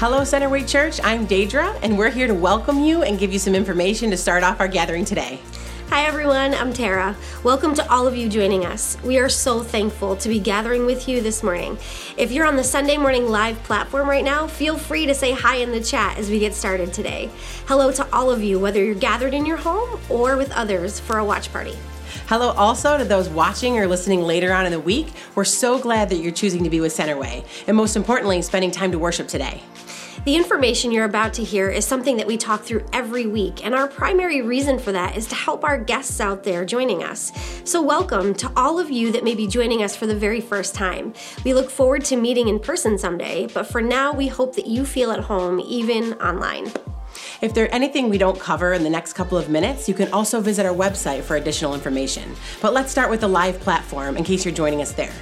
Hello, Centerway Church. I'm Deidre, and we're here to welcome you and give you some information to start off our gathering today. Hi, everyone. I'm Tara. Welcome to all of you joining us. We are so thankful to be gathering with you this morning. If you're on the Sunday Morning Live platform right now, feel free to say hi in the chat as we get started today. Hello to all of you, whether you're gathered in your home or with others for a watch party. Hello also to those watching or listening later on in the week. We're so glad that you're choosing to be with Centerway, and most importantly, spending time to worship today. The information you're about to hear is something that we talk through every week, and our primary reason for that is to help our guests out there joining us. So, welcome to all of you that may be joining us for the very first time. We look forward to meeting in person someday, but for now, we hope that you feel at home even online. If there's anything we don't cover in the next couple of minutes, you can also visit our website for additional information. But let's start with the live platform in case you're joining us there.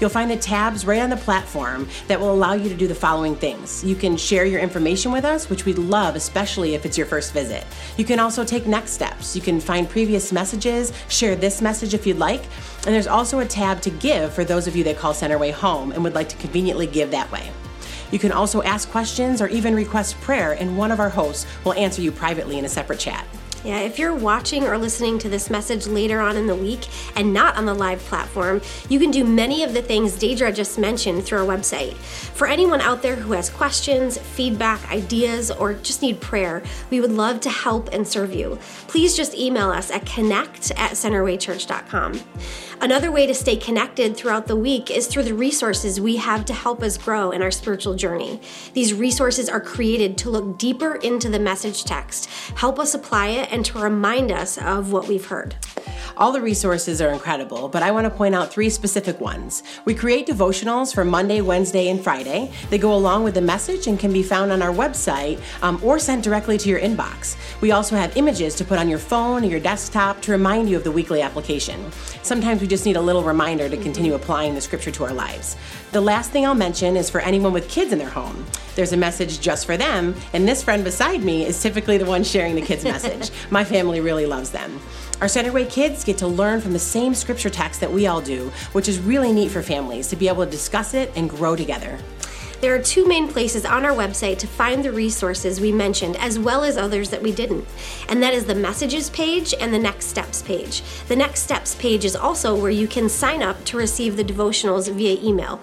You'll find the tabs right on the platform that will allow you to do the following things. You can share your information with us, which we'd love, especially if it's your first visit. You can also take next steps. You can find previous messages, share this message if you'd like, and there's also a tab to give for those of you that call Centerway home and would like to conveniently give that way. You can also ask questions or even request prayer, and one of our hosts will answer you privately in a separate chat. Yeah, if you're watching or listening to this message later on in the week and not on the live platform, you can do many of the things Deidre just mentioned through our website. For anyone out there who has questions, feedback, ideas, or just need prayer, we would love to help and serve you. Please just email us at connect at centerwaychurch.com. Another way to stay connected throughout the week is through the resources we have to help us grow in our spiritual journey. These resources are created to look deeper into the message text, help us apply it, and to remind us of what we've heard. All the resources are incredible, but I want to point out three specific ones. We create devotionals for Monday, Wednesday, and Friday. They go along with the message and can be found on our website um, or sent directly to your inbox. We also have images to put on your phone or your desktop to remind you of the weekly application. Sometimes we just need a little reminder to continue applying the scripture to our lives. The last thing I'll mention is for anyone with kids in their home. There's a message just for them, and this friend beside me is typically the one sharing the kids' message. My family really loves them. Our Centerway kids get to learn from the same scripture text that we all do, which is really neat for families to be able to discuss it and grow together. There are two main places on our website to find the resources we mentioned, as well as others that we didn't. And that is the messages page and the next steps page. The next steps page is also where you can sign up to receive the devotionals via email.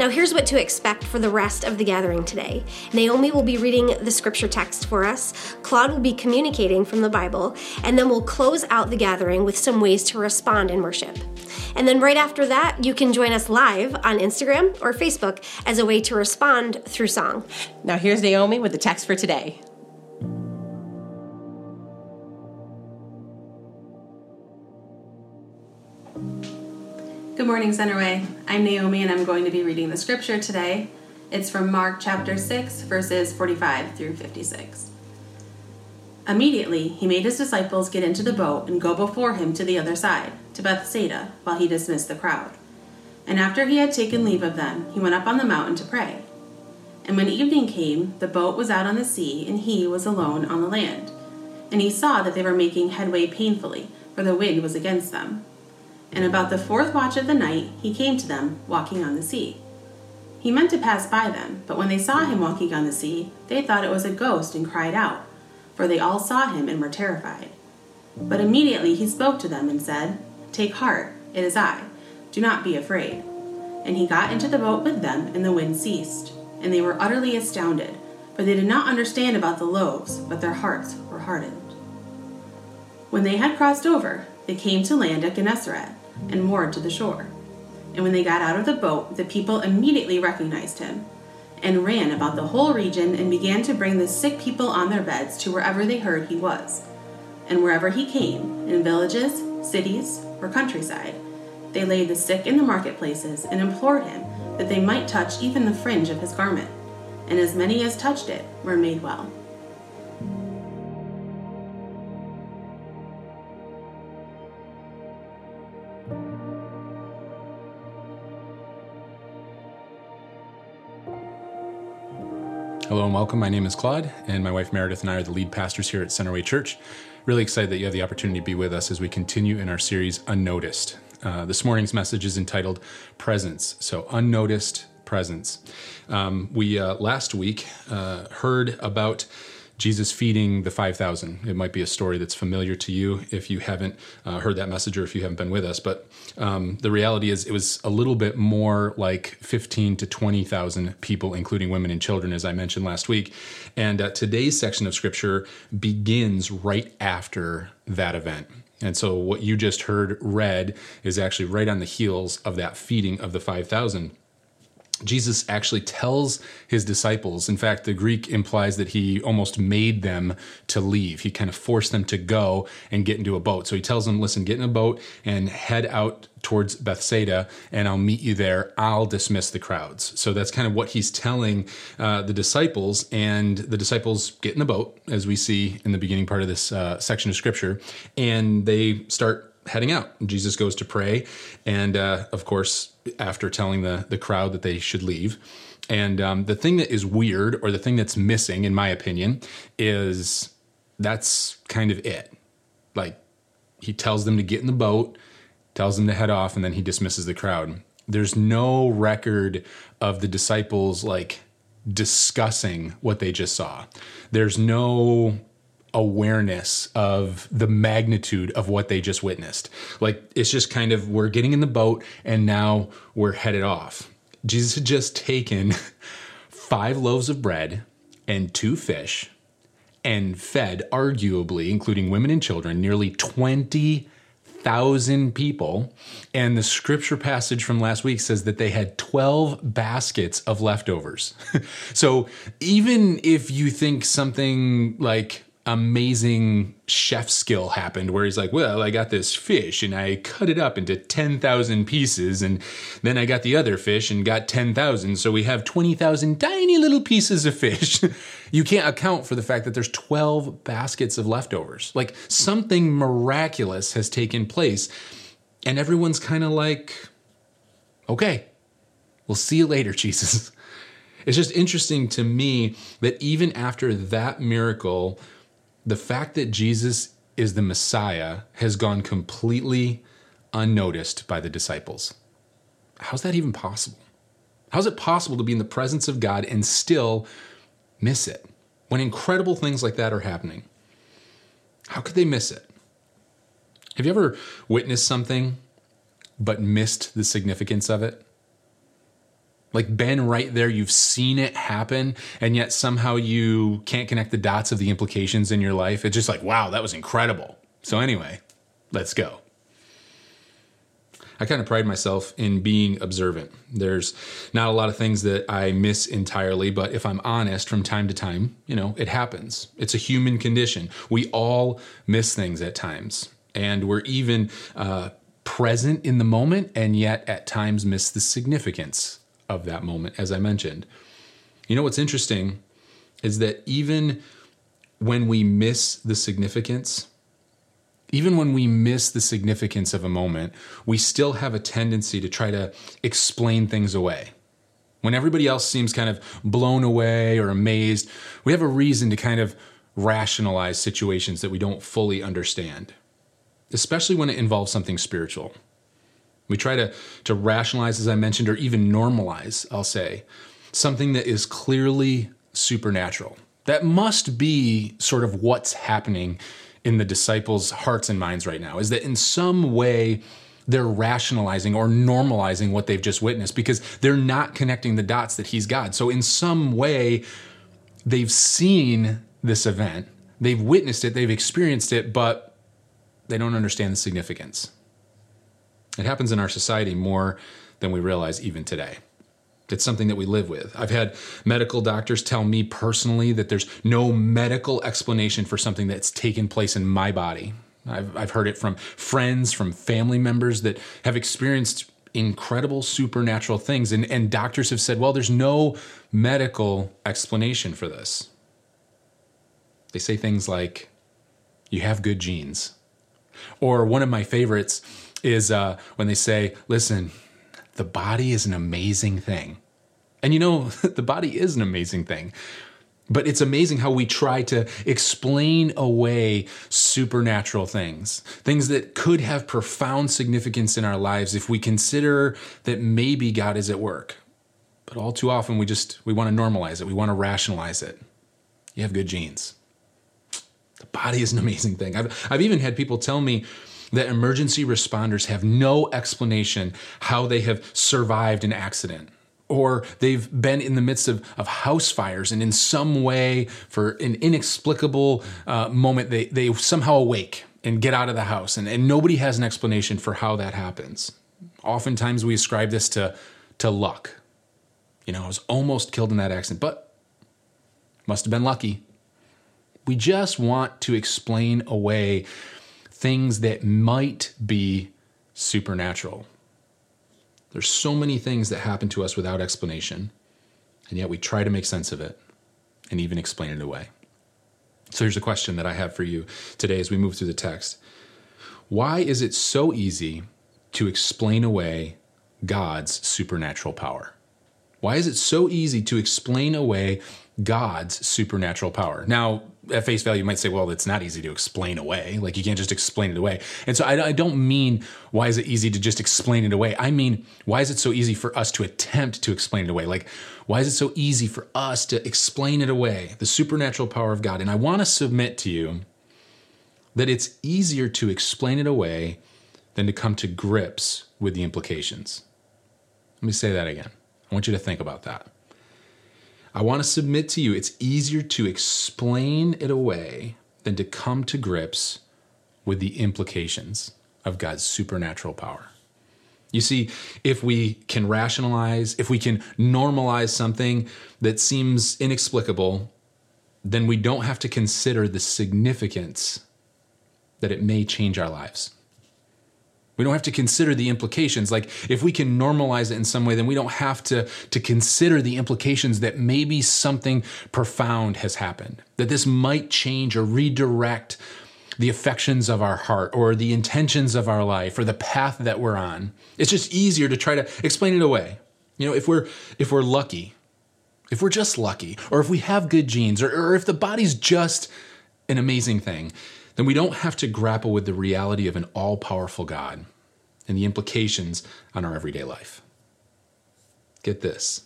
Now, here's what to expect for the rest of the gathering today Naomi will be reading the scripture text for us, Claude will be communicating from the Bible, and then we'll close out the gathering with some ways to respond in worship. And then right after that, you can join us live on Instagram or Facebook as a way to respond through song. Now, here's Naomi with the text for today. Good morning, Centerway. I'm Naomi and I'm going to be reading the scripture today. It's from Mark chapter 6, verses 45 through 56. Immediately, he made his disciples get into the boat and go before him to the other side, to Bethsaida, while he dismissed the crowd. And after he had taken leave of them, he went up on the mountain to pray. And when evening came, the boat was out on the sea, and he was alone on the land. And he saw that they were making headway painfully, for the wind was against them. And about the fourth watch of the night, he came to them, walking on the sea. He meant to pass by them, but when they saw him walking on the sea, they thought it was a ghost and cried out, for they all saw him and were terrified. But immediately he spoke to them and said, Take heart, it is I. Do not be afraid. And he got into the boat with them, and the wind ceased. And they were utterly astounded, for they did not understand about the loaves, but their hearts were hardened. When they had crossed over, they came to land at Gennesaret and moored to the shore. And when they got out of the boat, the people immediately recognized him and ran about the whole region and began to bring the sick people on their beds to wherever they heard he was. And wherever he came, in villages, cities, or countryside, they laid the sick in the marketplaces and implored him that they might touch even the fringe of his garment. And as many as touched it were made well. Hello and welcome. My name is Claude, and my wife Meredith and I are the lead pastors here at Centerway Church. Really excited that you have the opportunity to be with us as we continue in our series Unnoticed. Uh, this morning's message is entitled Presence. So, Unnoticed presence. Um, we uh, last week uh, heard about Jesus feeding the 5,000. It might be a story that's familiar to you if you haven't uh, heard that message or if you haven't been with us. But um, the reality is, it was a little bit more like 15 to 20,000 people, including women and children, as I mentioned last week. And uh, today's section of scripture begins right after that event. And so, what you just heard read is actually right on the heels of that feeding of the 5,000. Jesus actually tells his disciples, in fact, the Greek implies that he almost made them to leave. He kind of forced them to go and get into a boat. So he tells them, listen, get in a boat and head out towards Bethsaida, and I'll meet you there. I'll dismiss the crowds. So that's kind of what he's telling uh, the disciples. And the disciples get in the boat, as we see in the beginning part of this uh, section of scripture, and they start heading out. Jesus goes to pray, and uh, of course, after telling the the crowd that they should leave. And um, the thing that is weird, or the thing that's missing, in my opinion, is that's kind of it. Like he tells them to get in the boat, tells them to head off, and then he dismisses the crowd. There's no record of the disciples like discussing what they just saw. There's no awareness of the magnitude of what they just witnessed. Like it's just kind of we're getting in the boat and now we're headed off. Jesus had just taken five loaves of bread and two fish and fed, arguably, including women and children, nearly 20,000 people. And the scripture passage from last week says that they had 12 baskets of leftovers. so even if you think something like amazing chef skill happened where he's like, Well, I got this fish and I cut it up into 10,000 pieces, and then I got the other fish and got 10,000. So we have 20,000 tiny little pieces of fish. you can't account for the fact that there's 12 baskets of leftovers. Like something miraculous has taken place, and everyone's kind of like, Okay, we'll see you later, Jesus. It's just interesting to me that even after that miracle, the fact that Jesus is the Messiah has gone completely unnoticed by the disciples. How's that even possible? How's it possible to be in the presence of God and still miss it when incredible things like that are happening? How could they miss it? Have you ever witnessed something but missed the significance of it? Like been right there you've seen it happen and yet somehow you can't connect the dots of the implications in your life it's just like wow that was incredible so anyway let's go I kind of pride myself in being observant. There's not a lot of things that I miss entirely, but if I'm honest, from time to time, you know, it happens. It's a human condition. We all miss things at times, and we're even uh, present in the moment, and yet at times miss the significance of that moment, as I mentioned. You know what's interesting is that even when we miss the significance, even when we miss the significance of a moment, we still have a tendency to try to explain things away. When everybody else seems kind of blown away or amazed, we have a reason to kind of rationalize situations that we don't fully understand, especially when it involves something spiritual. We try to, to rationalize, as I mentioned, or even normalize, I'll say, something that is clearly supernatural. That must be sort of what's happening in the disciples' hearts and minds right now, is that in some way, they're rationalizing or normalizing what they've just witnessed because they're not connecting the dots that he's God. So, in some way, they've seen this event, they've witnessed it, they've experienced it, but they don't understand the significance. It happens in our society more than we realize even today. It's something that we live with. I've had medical doctors tell me personally that there's no medical explanation for something that's taken place in my body. I've, I've heard it from friends, from family members that have experienced incredible supernatural things. And, and doctors have said, well, there's no medical explanation for this. They say things like, you have good genes. Or one of my favorites is uh, when they say, listen, the body is an amazing thing. And you know, the body is an amazing thing. But it's amazing how we try to explain away supernatural things, things that could have profound significance in our lives if we consider that maybe God is at work. But all too often we just we want to normalize it. We want to rationalize it. You have good genes. The body is an amazing thing. I've I've even had people tell me that emergency responders have no explanation how they have survived an accident. Or they've been in the midst of, of house fires and in some way for an inexplicable uh, moment they, they somehow awake and get out of the house. And, and nobody has an explanation for how that happens. Oftentimes we ascribe this to, to luck. You know i was almost killed in that accident but must have been lucky. We just want to explain away things that might be supernatural there's so many things that happen to us without explanation, and yet we try to make sense of it and even explain it away. So here's a question that I have for you today as we move through the text Why is it so easy to explain away God's supernatural power? Why is it so easy to explain away God's supernatural power? Now, at face value, you might say, well, it's not easy to explain away. Like you can't just explain it away. And so I, I, don't mean why is it easy to just explain it away. I mean, why is it so easy for us to attempt to explain it away? Like, why is it so easy for us to explain it away? The supernatural power of God. And I want to submit to you that it's easier to explain it away than to come to grips with the implications. Let me say that again. I want you to think about that. I want to submit to you it's easier to explain it away than to come to grips with the implications of God's supernatural power. You see, if we can rationalize, if we can normalize something that seems inexplicable, then we don't have to consider the significance that it may change our lives. We don't have to consider the implications. Like if we can normalize it in some way, then we don't have to, to consider the implications that maybe something profound has happened, that this might change or redirect the affections of our heart or the intentions of our life or the path that we're on. It's just easier to try to explain it away. You know, if we're if we're lucky, if we're just lucky, or if we have good genes, or, or if the body's just an amazing thing, then we don't have to grapple with the reality of an all powerful God and the implications on our everyday life. Get this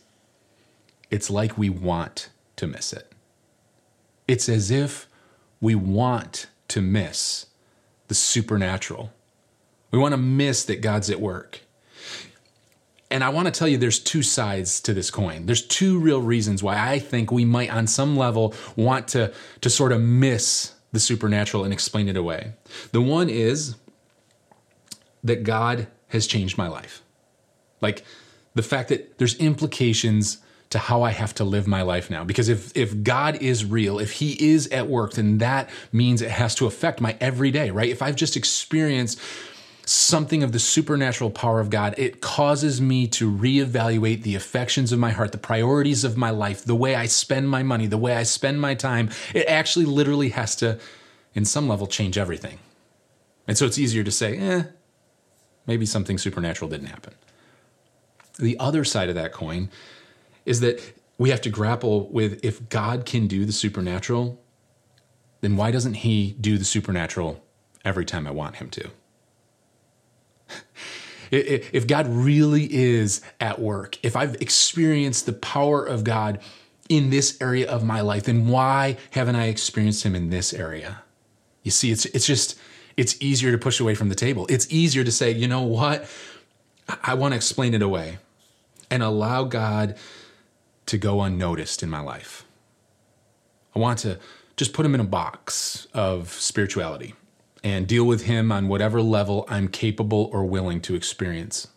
it's like we want to miss it. It's as if we want to miss the supernatural. We want to miss that God's at work. And I want to tell you there's two sides to this coin. There's two real reasons why I think we might, on some level, want to, to sort of miss the supernatural and explain it away. The one is that God has changed my life. Like the fact that there's implications to how I have to live my life now. Because if, if God is real, if He is at work, then that means it has to affect my everyday, right? If I've just experienced something of the supernatural power of God, it causes me to reevaluate the affections of my heart, the priorities of my life, the way I spend my money, the way I spend my time. It actually literally has to, in some level, change everything. And so it's easier to say, eh, maybe something supernatural didn't happen. The other side of that coin is that we have to grapple with if God can do the supernatural, then why doesn't He do the supernatural every time I want Him to? if God really is at work, if I've experienced the power of God in this area of my life, then why haven't I experienced Him in this area? You see, it's it's just it's easier to push away from the table. It's easier to say, you know what, I want to explain it away, and allow God to go unnoticed in my life. I want to just put Him in a box of spirituality and deal with Him on whatever level I'm capable or willing to experience.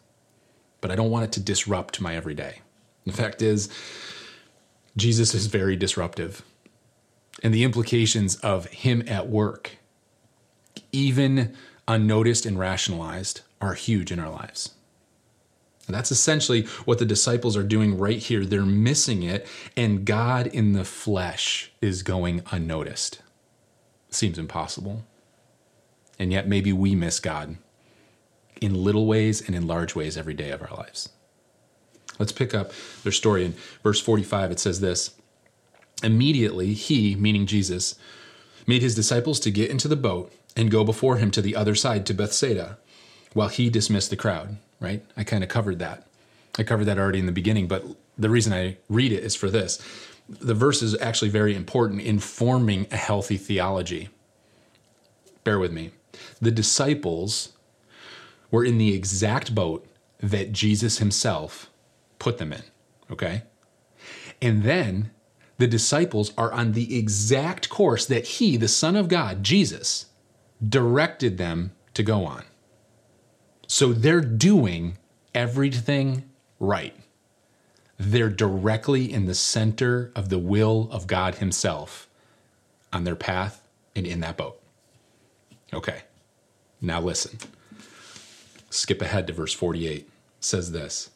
But I don't want it to disrupt my everyday. The fact is, Jesus is very disruptive. And the implications of Him at work, even unnoticed and rationalized, are huge in our lives. And that's essentially what the disciples are doing right here. They're missing it, and God in the flesh is going unnoticed. Seems impossible. And yet, maybe we miss God in little ways and in large ways every day of our lives. Let's pick up their story in verse 45. It says this Immediately, he, meaning Jesus, made his disciples to get into the boat and go before him to the other side to Bethsaida, while he dismissed the crowd, right? I kind of covered that. I covered that already in the beginning, but the reason I read it is for this. The verse is actually very important in forming a healthy theology. Bear with me. The disciples were in the exact boat that Jesus himself put them in, okay? And then the disciples are on the exact course that he, the Son of God, Jesus, directed them to go on. So they're doing everything right. They're directly in the center of the will of God Himself on their path and in that boat. Okay, now listen. Skip ahead to verse 48. It says this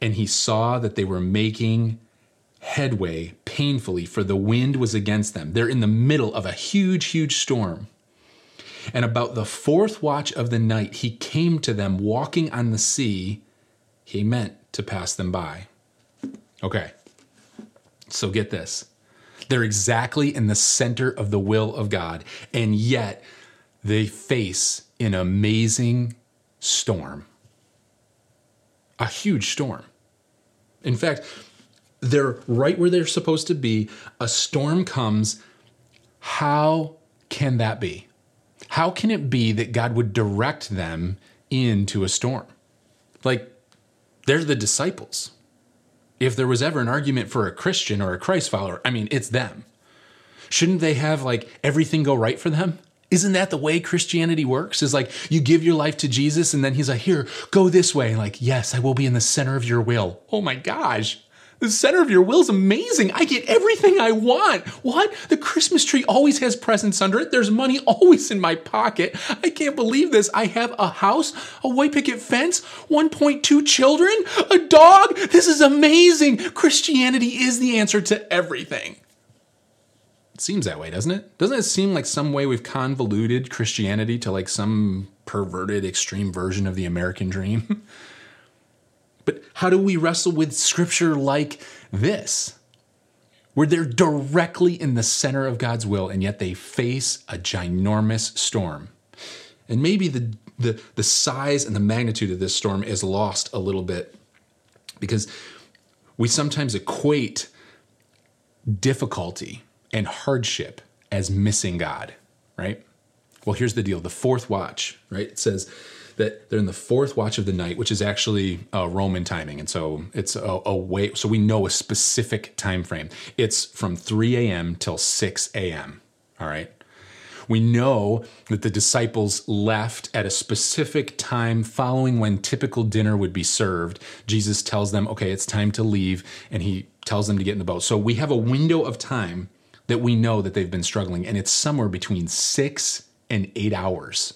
And he saw that they were making headway painfully, for the wind was against them. They're in the middle of a huge, huge storm. And about the fourth watch of the night, he came to them walking on the sea. He meant to pass them by. Okay, so get this. They're exactly in the center of the will of God, and yet they face an amazing storm. A huge storm. In fact, they're right where they're supposed to be. A storm comes. How can that be? How can it be that God would direct them into a storm? Like, they're the disciples. If there was ever an argument for a Christian or a Christ follower, I mean, it's them. Shouldn't they have like everything go right for them? Isn't that the way Christianity works? Is like you give your life to Jesus and then he's like, here, go this way. And like, yes, I will be in the center of your will. Oh my gosh. The center of your will is amazing. I get everything I want. What? The Christmas tree always has presents under it. There's money always in my pocket. I can't believe this. I have a house, a white picket fence, 1.2 children, a dog. This is amazing. Christianity is the answer to everything. It seems that way, doesn't it? Doesn't it seem like some way we've convoluted Christianity to like some perverted extreme version of the American dream? But how do we wrestle with scripture like this? Where they're directly in the center of God's will, and yet they face a ginormous storm. And maybe the, the, the size and the magnitude of this storm is lost a little bit because we sometimes equate difficulty and hardship as missing God, right? Well, here's the deal the fourth watch, right? It says, that they're in the fourth watch of the night, which is actually uh, Roman timing, and so it's a, a way. So we know a specific time frame. It's from 3 a.m. till 6 a.m. All right. We know that the disciples left at a specific time following when typical dinner would be served. Jesus tells them, okay, it's time to leave, and he tells them to get in the boat. So we have a window of time that we know that they've been struggling, and it's somewhere between six and eight hours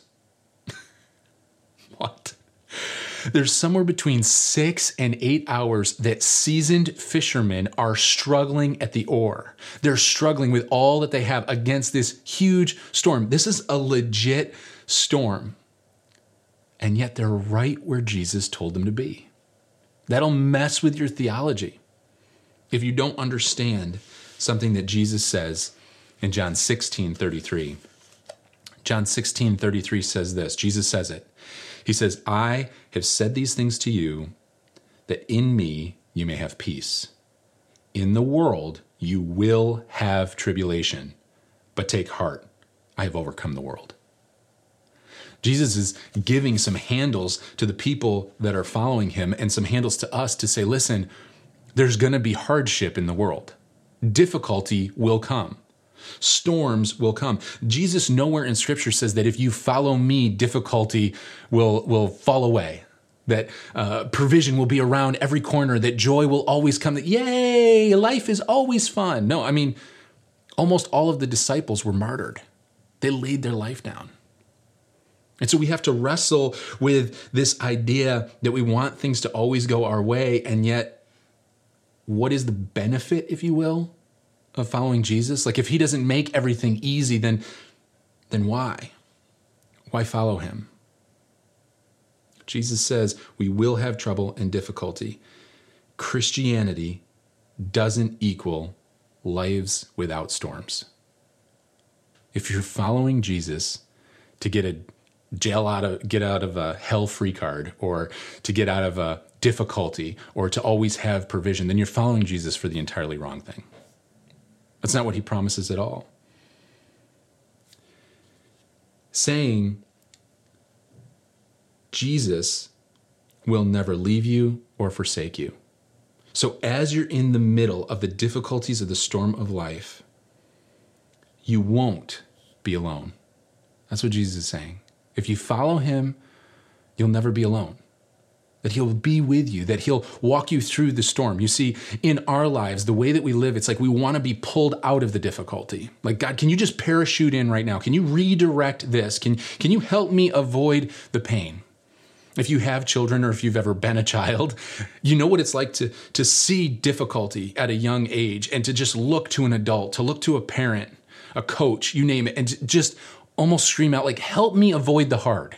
what? There's somewhere between six and eight hours that seasoned fishermen are struggling at the oar. They're struggling with all that they have against this huge storm. This is a legit storm. And yet they're right where Jesus told them to be. That'll mess with your theology. If you don't understand something that Jesus says in John 16 33. John 16 33 says this Jesus says it. He says, I have said these things to you that in me you may have peace. In the world you will have tribulation, but take heart, I have overcome the world. Jesus is giving some handles to the people that are following him and some handles to us to say, listen, there's going to be hardship in the world. Difficulty will come storms will come. Jesus nowhere in scripture says that if you follow me, difficulty will, will fall away. That uh, provision will be around every corner, that joy will always come, that yay, life is always fun. No, I mean, almost all of the disciples were martyred. They laid their life down. And so we have to wrestle with this idea that we want things to always go our way, and yet, what is the benefit, if you will, of following Jesus? Like if he doesn't make everything easy, then then why? Why follow him? Jesus says we will have trouble and difficulty. Christianity doesn't equal lives without storms. If you're following Jesus to get a jail out of get out of a hell free card or to get out of a difficulty or to always have provision, then you're following Jesus for the entirely wrong thing. That's not what he promises at all. Saying, Jesus will never leave you or forsake you. So, as you're in the middle of the difficulties of the storm of life, you won't be alone. That's what Jesus is saying. If you follow him, you'll never be alone that he'll be with you, that he'll walk you through the storm. You see, in our lives, the way that we live, it's like we want to be pulled out of the difficulty. Like, God, can you just parachute in right now? Can you redirect this? Can, can you help me avoid the pain? If you have children or if you've ever been a child, you know what it's like to, to see difficulty at a young age and to just look to an adult, to look to a parent, a coach, you name it, and just almost scream out, like, help me avoid the hard.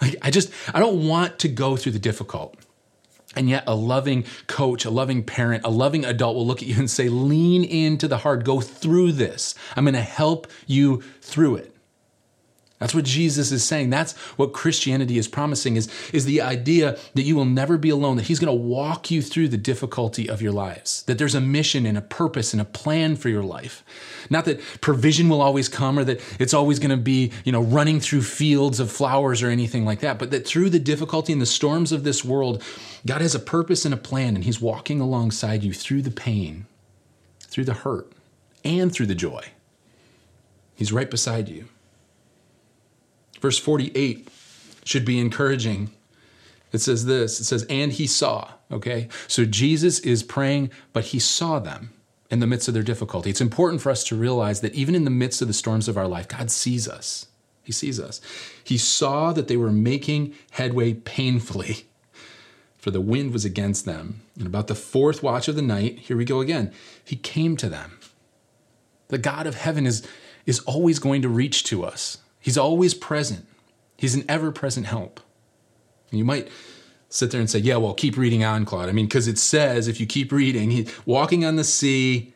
I just, I don't want to go through the difficult. And yet, a loving coach, a loving parent, a loving adult will look at you and say, Lean into the hard, go through this. I'm going to help you through it. That's what Jesus is saying. That's what Christianity is promising is, is the idea that you will never be alone, that He's going to walk you through the difficulty of your lives, that there's a mission and a purpose and a plan for your life. Not that provision will always come or that it's always going to be, you know, running through fields of flowers or anything like that, but that through the difficulty and the storms of this world, God has a purpose and a plan, and He's walking alongside you through the pain, through the hurt, and through the joy. He's right beside you. Verse 48 should be encouraging. It says this it says, and he saw. Okay. So Jesus is praying, but he saw them in the midst of their difficulty. It's important for us to realize that even in the midst of the storms of our life, God sees us. He sees us. He saw that they were making headway painfully, for the wind was against them. And about the fourth watch of the night, here we go again, he came to them. The God of heaven is, is always going to reach to us. He's always present. He's an ever present help. And you might sit there and say, yeah, well, keep reading on, Claude. I mean, because it says if you keep reading, he, walking on the sea,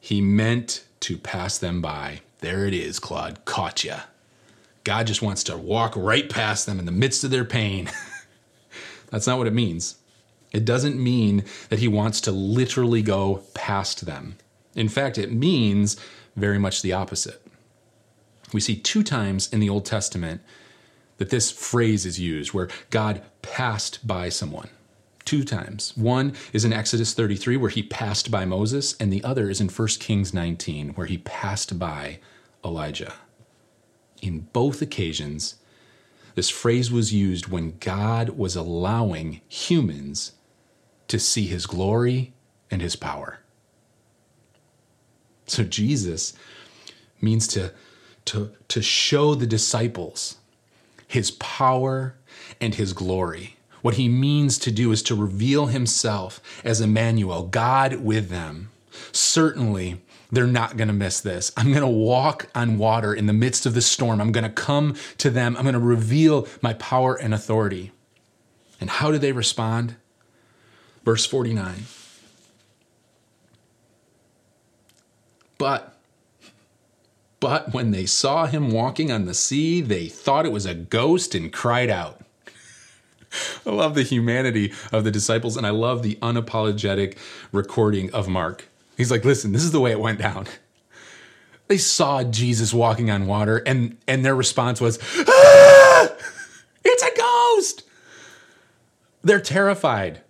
he meant to pass them by. There it is, Claude, caught ya. God just wants to walk right past them in the midst of their pain. That's not what it means. It doesn't mean that he wants to literally go past them. In fact, it means very much the opposite. We see two times in the Old Testament that this phrase is used where God passed by someone. Two times. One is in Exodus 33 where he passed by Moses, and the other is in 1 Kings 19 where he passed by Elijah. In both occasions, this phrase was used when God was allowing humans to see his glory and his power. So Jesus means to to, to show the disciples his power and his glory. What he means to do is to reveal himself as Emmanuel, God with them. Certainly, they're not going to miss this. I'm going to walk on water in the midst of the storm. I'm going to come to them. I'm going to reveal my power and authority. And how do they respond? Verse 49. But but when they saw him walking on the sea, they thought it was a ghost and cried out. I love the humanity of the disciples, and I love the unapologetic recording of Mark. He's like, listen, this is the way it went down. They saw Jesus walking on water, and, and their response was, ah, It's a ghost! They're terrified.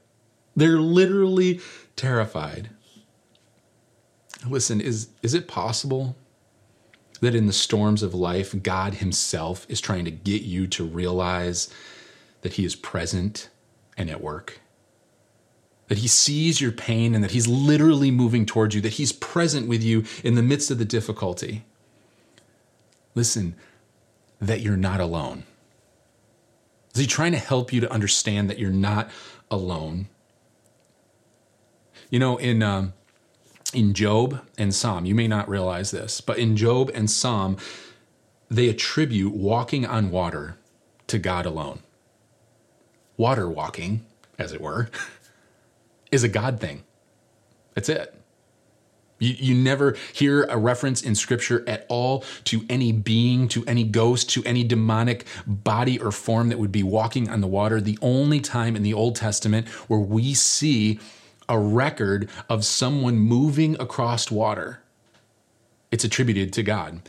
They're literally terrified. Listen, is, is it possible that in the storms of life, God Himself is trying to get you to realize that He is present and at work. That He sees your pain and that He's literally moving towards you, that He's present with you in the midst of the difficulty. Listen, that you're not alone. Is He trying to help you to understand that you're not alone? You know, in. Um, in Job and Psalm, you may not realize this, but in Job and Psalm, they attribute walking on water to God alone. Water walking, as it were, is a God thing. That's it. You, you never hear a reference in scripture at all to any being, to any ghost, to any demonic body or form that would be walking on the water. The only time in the Old Testament where we see a record of someone moving across water, it's attributed to God.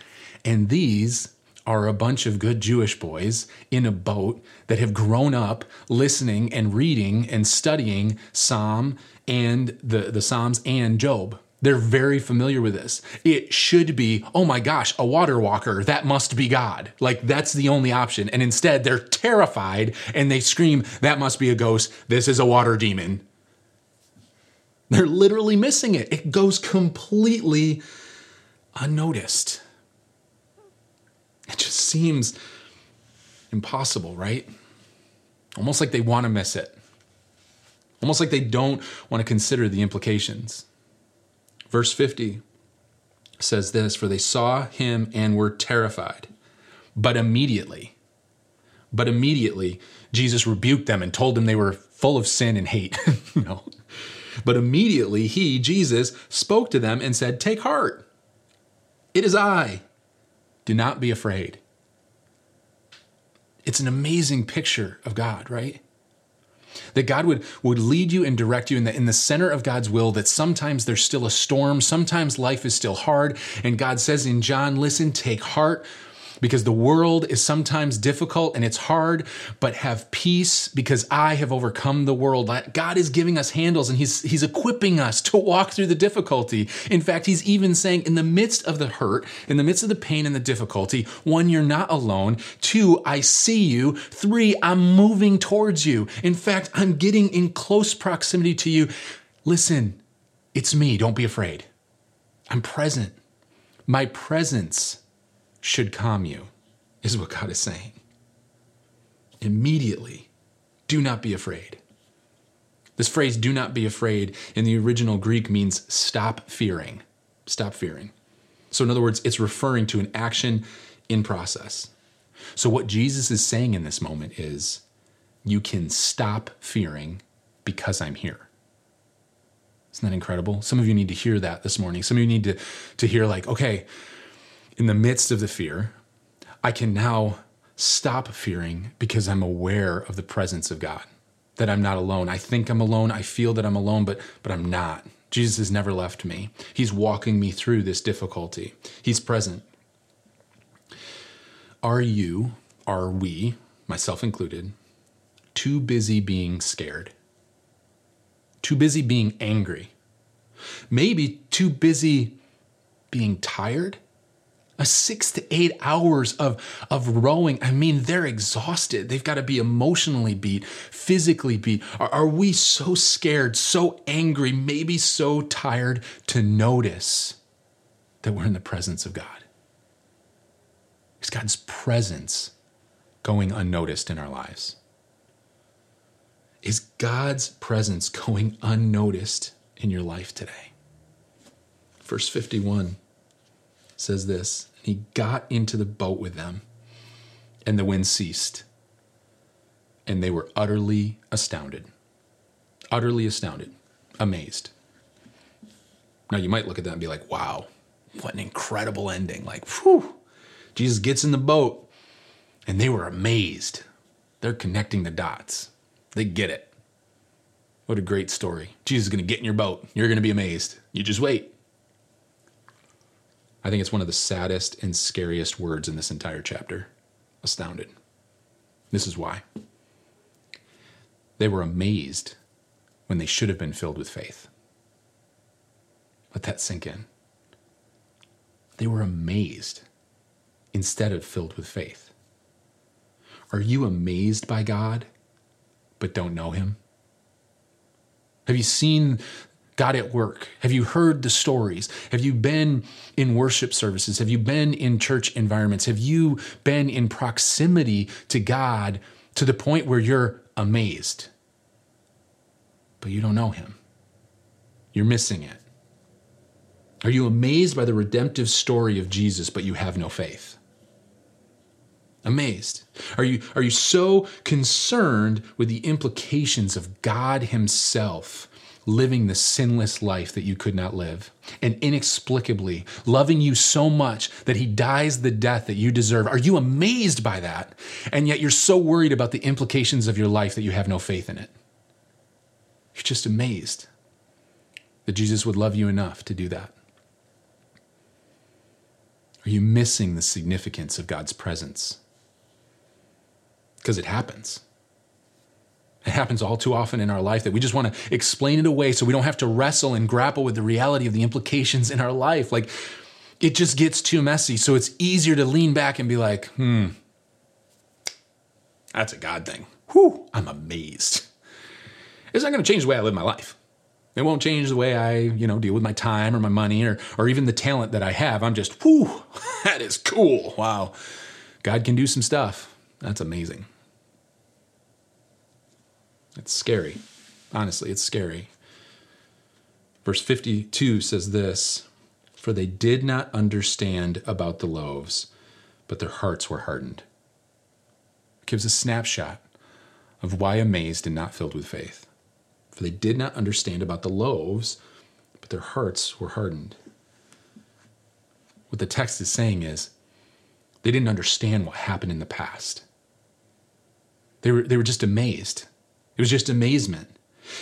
And these are a bunch of good Jewish boys in a boat that have grown up listening and reading and studying Psalm and the, the Psalms and Job. They're very familiar with this. It should be, oh my gosh, a water walker. That must be God. Like, that's the only option. And instead, they're terrified and they scream, that must be a ghost. This is a water demon. They're literally missing it. It goes completely unnoticed. It just seems impossible, right? Almost like they want to miss it. Almost like they don't want to consider the implications. Verse 50 says this For they saw him and were terrified. But immediately, but immediately, Jesus rebuked them and told them they were full of sin and hate. no. But immediately, he, Jesus, spoke to them and said, Take heart. It is I. Do not be afraid. It's an amazing picture of God, right? That God would, would lead you and direct you in the, in the center of God's will, that sometimes there's still a storm, sometimes life is still hard. And God says in John, listen, take heart because the world is sometimes difficult and it's hard, but have peace because I have overcome the world. God is giving us handles and he's, he's equipping us to walk through the difficulty. In fact, he's even saying in the midst of the hurt, in the midst of the pain and the difficulty, one, you're not alone. Two, I see you. Three, I'm moving towards you. In fact, I'm getting in close proximity to you. Listen, it's me. Don't be afraid. I'm present. My presence should calm you, is what God is saying. Immediately, do not be afraid. This phrase, do not be afraid, in the original Greek means stop fearing. Stop fearing. So, in other words, it's referring to an action in process. So, what Jesus is saying in this moment is, you can stop fearing because I'm here. Isn't that incredible? Some of you need to hear that this morning. Some of you need to, to hear, like, okay, in the midst of the fear, I can now stop fearing because I'm aware of the presence of God, that I'm not alone. I think I'm alone. I feel that I'm alone, but, but I'm not. Jesus has never left me. He's walking me through this difficulty, He's present. Are you, are we, myself included, too busy being scared? Too busy being angry? Maybe too busy being tired? A six to eight hours of, of rowing. I mean, they're exhausted. They've got to be emotionally beat, physically beat. Are, are we so scared, so angry, maybe so tired to notice that we're in the presence of God? Is God's presence going unnoticed in our lives? Is God's presence going unnoticed in your life today? Verse 51 says this he got into the boat with them, and the wind ceased. And they were utterly astounded. Utterly astounded, amazed. Now, you might look at that and be like, wow, what an incredible ending. Like, whew, Jesus gets in the boat, and they were amazed. They're connecting the dots, they get it. What a great story. Jesus is going to get in your boat. You're going to be amazed. You just wait. I think it's one of the saddest and scariest words in this entire chapter. Astounded. This is why. They were amazed when they should have been filled with faith. Let that sink in. They were amazed instead of filled with faith. Are you amazed by God but don't know Him? Have you seen God at work? Have you heard the stories? Have you been in worship services? Have you been in church environments? Have you been in proximity to God to the point where you're amazed, but you don't know Him? You're missing it. Are you amazed by the redemptive story of Jesus, but you have no faith? Amazed. Are you, are you so concerned with the implications of God Himself living the sinless life that you could not live, and inexplicably loving you so much that he dies the death that you deserve. Are you amazed by that? And yet you're so worried about the implications of your life that you have no faith in it. You're just amazed that Jesus would love you enough to do that. Are you missing the significance of God's presence? Because it happens. It happens all too often in our life that we just want to explain it away so we don't have to wrestle and grapple with the reality of the implications in our life. Like, it just gets too messy. So it's easier to lean back and be like, hmm, that's a God thing. Whew, I'm amazed. It's not going to change the way I live my life. It won't change the way I, you know, deal with my time or my money or, or even the talent that I have. I'm just, whew, that is cool. Wow. God can do some stuff. That's amazing. It's scary. Honestly, it's scary. Verse 52 says this For they did not understand about the loaves, but their hearts were hardened. It gives a snapshot of why amazed and not filled with faith. For they did not understand about the loaves, but their hearts were hardened. What the text is saying is they didn't understand what happened in the past. They were, they were just amazed. It was just amazement.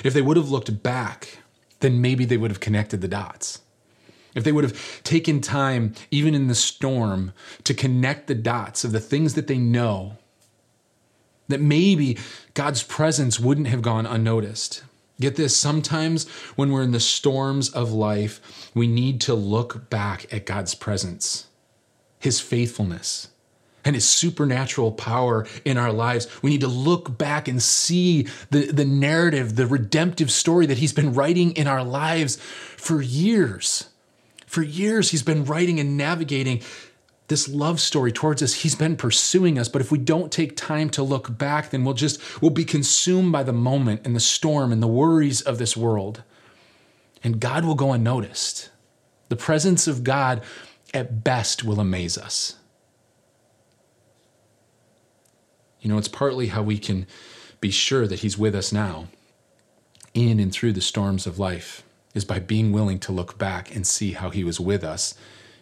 If they would have looked back, then maybe they would have connected the dots. If they would have taken time, even in the storm, to connect the dots of the things that they know, that maybe God's presence wouldn't have gone unnoticed. Get this, sometimes when we're in the storms of life, we need to look back at God's presence, His faithfulness, and his supernatural power in our lives. We need to look back and see the, the narrative, the redemptive story that he's been writing in our lives for years. For years, he's been writing and navigating this love story towards us. He's been pursuing us. But if we don't take time to look back, then we'll just, we'll be consumed by the moment and the storm and the worries of this world. And God will go unnoticed. The presence of God at best will amaze us. You know, it's partly how we can be sure that He's with us now, in and through the storms of life, is by being willing to look back and see how He was with us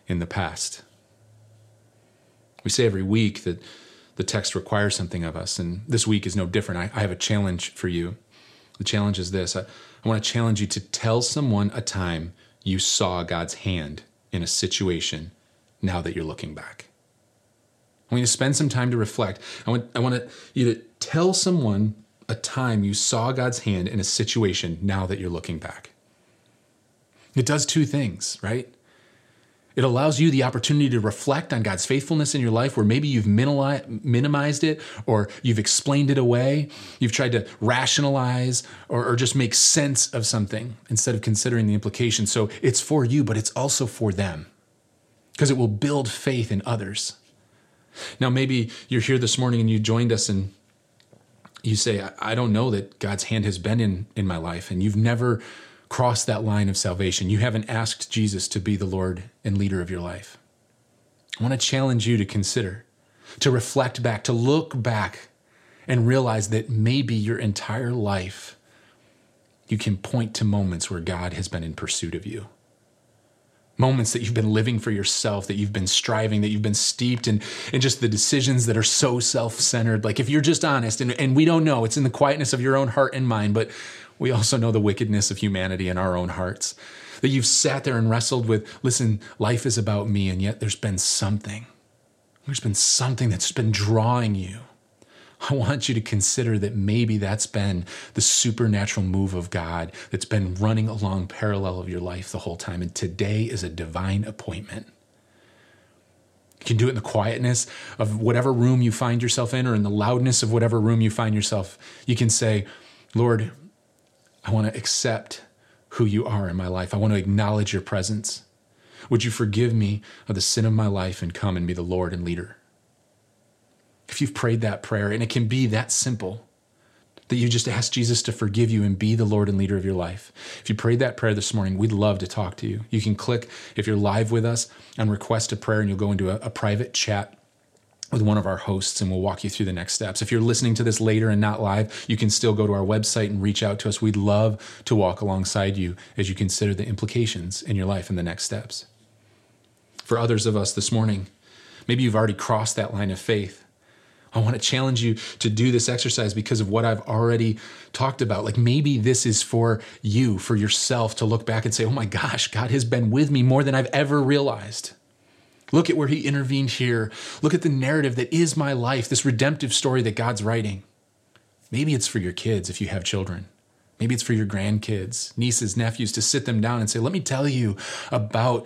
in the past. We say every week that the text requires something of us, and this week is no different. I, I have a challenge for you. The challenge is this I, I want to challenge you to tell someone a time you saw God's hand in a situation now that you're looking back. I want you to spend some time to reflect. I want, I want you to tell someone a time you saw God's hand in a situation now that you're looking back. It does two things, right? It allows you the opportunity to reflect on God's faithfulness in your life where maybe you've minimized it or you've explained it away. You've tried to rationalize or, or, just make sense of something instead of considering the implications. So it's for you, but it's also for them because it will build faith in others. Now, maybe you're here this morning and you joined us and you say, I don't know that God's hand has been in, in my life, and you've never crossed that line of salvation. You haven't asked Jesus to be the Lord and leader of your life. I want to challenge you to consider, to reflect back, to look back and realize that maybe your entire life you can point to moments where God has been in pursuit of you moments that you've been living for yourself, that you've been striving, that you've been steeped in, in just the decisions that are so self centered. Like, if you're just honest, and, and we don't know, it's in the quietness of your own heart and mind, but we also know the wickedness of humanity in our own hearts. That you've sat there and wrestled with, listen, life is about me, and yet there's been something. There's been something that's been drawing you I want you to consider that maybe that's been the supernatural move of God that's been running along parallel of your life the whole time. And today is a divine appointment. You can do it in the quietness of whatever room you find yourself in or in the loudness of whatever room you find yourself. You can say, Lord, I want to accept who you are in my life. I want to acknowledge your presence. Would you forgive me of the sin of my life and come and be the Lord and leader? If you've prayed that prayer, and it can be that simple that you just ask Jesus to forgive you and be the Lord and leader of your life. If you prayed that prayer this morning, we'd love to talk to you. You can click, if you're live with us, and request a prayer, and you'll go into a, a private chat with one of our hosts and we'll walk you through the next steps. If you're listening to this later and not live, you can still go to our website and reach out to us. We'd love to walk alongside you as you consider the implications in your life and the next steps. For others of us this morning, maybe you've already crossed that line of faith. I want to challenge you to do this exercise because of what I've already talked about. Like maybe this is for you, for yourself to look back and say, oh my gosh, God has been with me more than I've ever realized. Look at where he intervened here. Look at the narrative that is my life, this redemptive story that God's writing. Maybe it's for your kids if you have children. Maybe it's for your grandkids, nieces, nephews to sit them down and say, Let me tell you about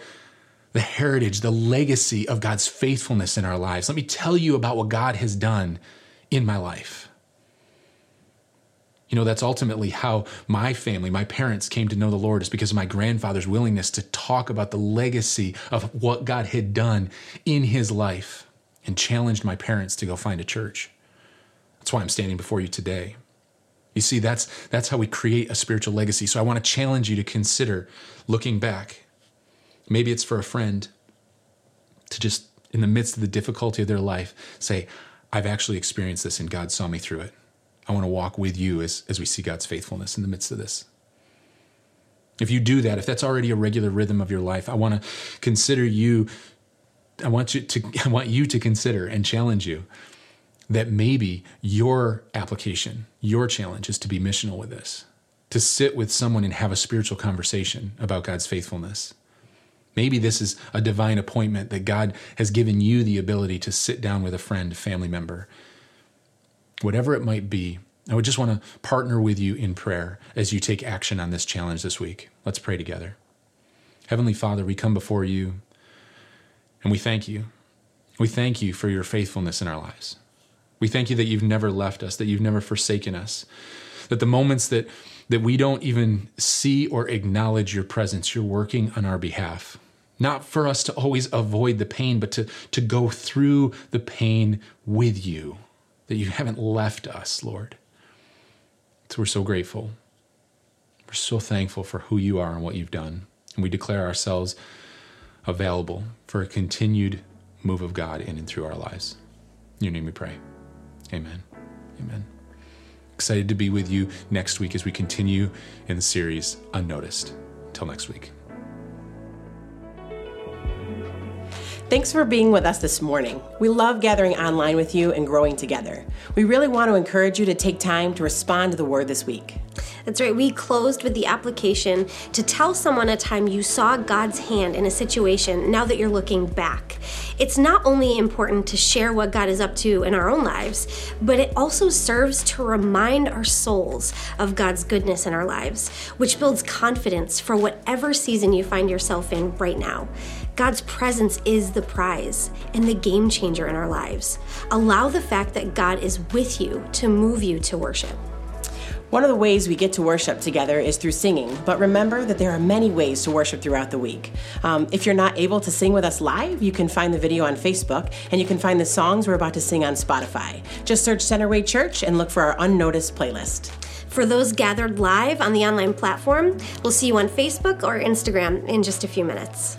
the heritage, the legacy of God's faithfulness in our lives. Let me tell you about what God has done in my life. You know, that's ultimately how my family, my parents came to know the Lord, is because of my grandfather's willingness to talk about the legacy of what God had done in his life and challenged my parents to go find a church. That's why I'm standing before you today. You see, that's, that's how we create a spiritual legacy. So I want to challenge you to consider looking back. Maybe it's for a friend to just, in the midst of the difficulty of their life, say, I've actually experienced this and God saw me through it. I want to walk with you as, as we see God's faithfulness in the midst of this. If you do that, if that's already a regular rhythm of your life, I want to consider you, I want you to I want you to consider and challenge you that maybe your application, your challenge is to be missional with this, to sit with someone and have a spiritual conversation about God's faithfulness. Maybe this is a divine appointment that God has given you the ability to sit down with a friend, family member, whatever it might be, I would just want to partner with you in prayer as you take action on this challenge this week. Let's pray together. Heavenly Father, we come before you and we thank you. We thank you for your faithfulness in our lives. We thank you that you've never left us, that you've never forsaken us, that the moments that, that we don't even see or acknowledge your presence, you're working on our behalf. Not for us to always avoid the pain, but to, to go through the pain with you that you haven't left us, Lord. So we're so grateful. We're so thankful for who you are and what you've done. And we declare ourselves available for a continued move of God in and through our lives. In your name we pray. Amen. Amen. Excited to be with you next week as we continue in the series Unnoticed. Until next week. Thanks for being with us this morning. We love gathering online with you and growing together. We really want to encourage you to take time to respond to the word this week. That's right. We closed with the application to tell someone a time you saw God's hand in a situation now that you're looking back. It's not only important to share what God is up to in our own lives, but it also serves to remind our souls of God's goodness in our lives, which builds confidence for whatever season you find yourself in right now. God's presence is the prize and the game changer in our lives. Allow the fact that God is with you to move you to worship. One of the ways we get to worship together is through singing, but remember that there are many ways to worship throughout the week. Um, if you're not able to sing with us live, you can find the video on Facebook and you can find the songs we're about to sing on Spotify. Just search Centerway Church and look for our unnoticed playlist. For those gathered live on the online platform, we'll see you on Facebook or Instagram in just a few minutes.